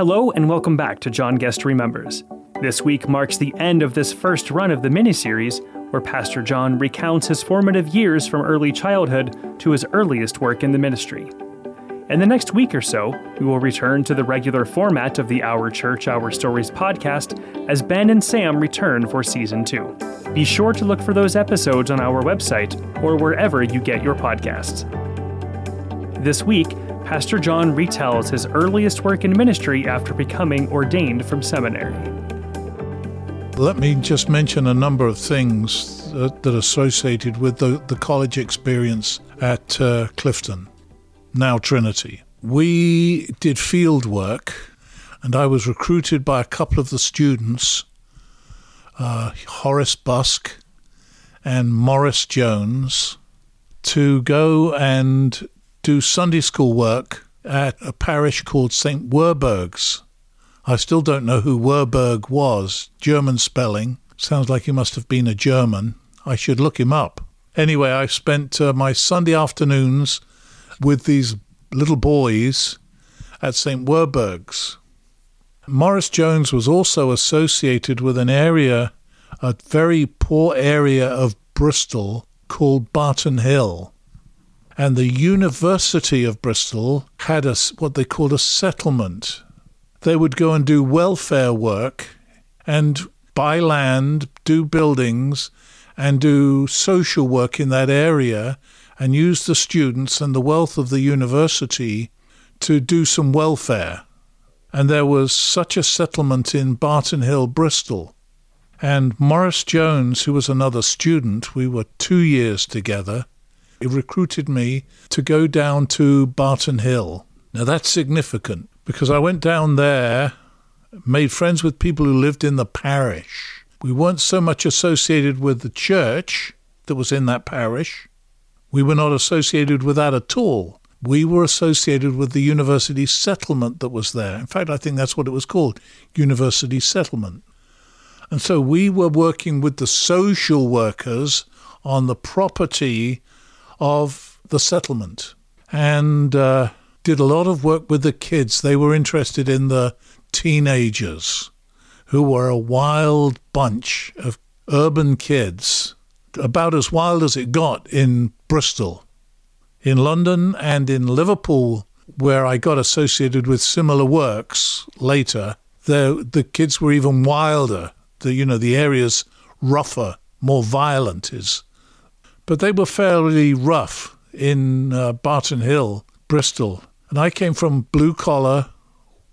Hello, and welcome back to John Guest Remembers. This week marks the end of this first run of the miniseries, where Pastor John recounts his formative years from early childhood to his earliest work in the ministry. In the next week or so, we will return to the regular format of the Our Church, Our Stories podcast as Ben and Sam return for season two. Be sure to look for those episodes on our website or wherever you get your podcasts. This week, Pastor John retells his earliest work in ministry after becoming ordained from seminary. Let me just mention a number of things that, that are associated with the, the college experience at uh, Clifton, now Trinity. We did field work, and I was recruited by a couple of the students, uh, Horace Busk and Morris Jones, to go and do Sunday school work at a parish called St. Werburgh's. I still don't know who Werburgh was. German spelling. Sounds like he must have been a German. I should look him up. Anyway, I spent uh, my Sunday afternoons with these little boys at St. Werburgh's. Morris Jones was also associated with an area, a very poor area of Bristol called Barton Hill and the University of Bristol had a, what they called a settlement. They would go and do welfare work and buy land, do buildings, and do social work in that area and use the students and the wealth of the university to do some welfare. And there was such a settlement in Barton Hill, Bristol. And Morris Jones, who was another student, we were two years together, he recruited me to go down to Barton Hill. Now that's significant because I went down there, made friends with people who lived in the parish. We weren't so much associated with the church that was in that parish. We were not associated with that at all. We were associated with the university settlement that was there. In fact, I think that's what it was called University Settlement. And so we were working with the social workers on the property of the settlement and uh, did a lot of work with the kids. They were interested in the teenagers, who were a wild bunch of urban kids, about as wild as it got in Bristol. In London and in Liverpool, where I got associated with similar works later, the the kids were even wilder. The you know the areas rougher, more violent is but they were fairly rough in uh, Barton Hill, Bristol. And I came from blue collar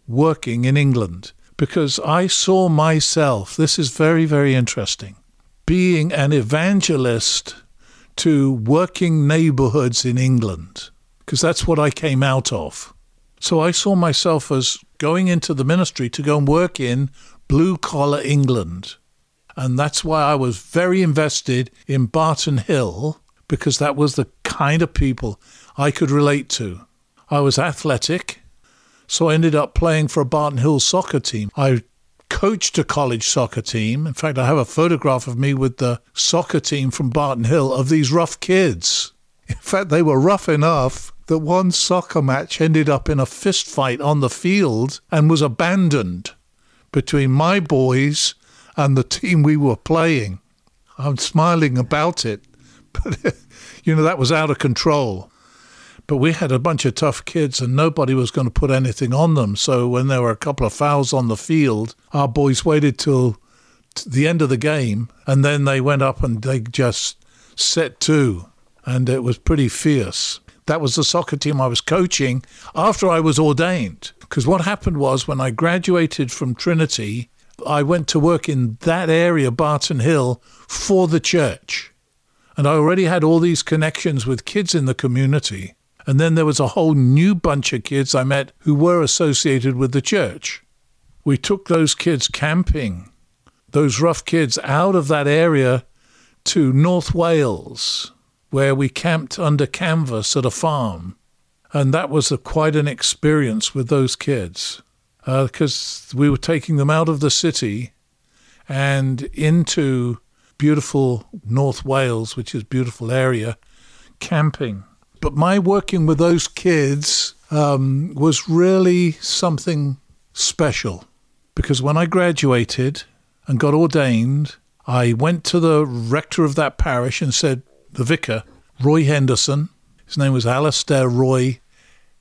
working in England because I saw myself, this is very, very interesting, being an evangelist to working neighborhoods in England, because that's what I came out of. So I saw myself as going into the ministry to go and work in blue collar England. And that's why I was very invested in Barton Hill, because that was the kind of people I could relate to. I was athletic, so I ended up playing for a Barton Hill soccer team. I coached a college soccer team. In fact, I have a photograph of me with the soccer team from Barton Hill of these rough kids. In fact, they were rough enough that one soccer match ended up in a fist fight on the field and was abandoned between my boys and the team we were playing. I'm smiling about it, but you know, that was out of control. But we had a bunch of tough kids and nobody was going to put anything on them. So when there were a couple of fouls on the field, our boys waited till the end of the game and then they went up and they just set to. And it was pretty fierce. That was the soccer team I was coaching after I was ordained. Because what happened was when I graduated from Trinity, I went to work in that area, Barton Hill, for the church. And I already had all these connections with kids in the community. And then there was a whole new bunch of kids I met who were associated with the church. We took those kids camping, those rough kids, out of that area to North Wales, where we camped under canvas at a farm. And that was a, quite an experience with those kids because uh, we were taking them out of the city and into beautiful North Wales, which is beautiful area, camping. But my working with those kids um, was really something special. Because when I graduated and got ordained, I went to the rector of that parish and said, the vicar, Roy Henderson, his name was Alastair Roy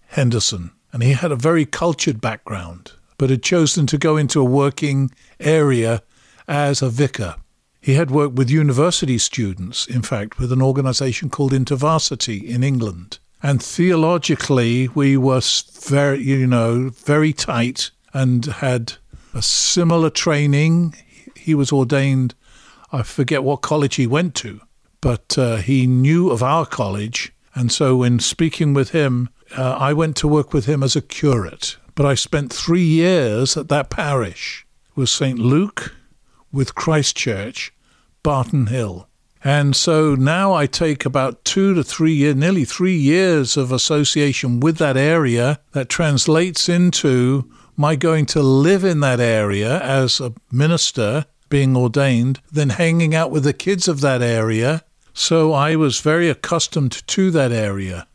Henderson, and he had a very cultured background, but had chosen to go into a working area as a vicar. He had worked with university students, in fact, with an organization called InterVarsity in England. And theologically, we were very, you know, very tight and had a similar training. He was ordained, I forget what college he went to, but uh, he knew of our college. And so, in speaking with him, uh, I went to work with him as a curate. But I spent three years at that parish with St. Luke, with Christ Church, Barton Hill. And so now I take about two to three years, nearly three years of association with that area that translates into my going to live in that area as a minister being ordained, then hanging out with the kids of that area. So I was very accustomed to that area.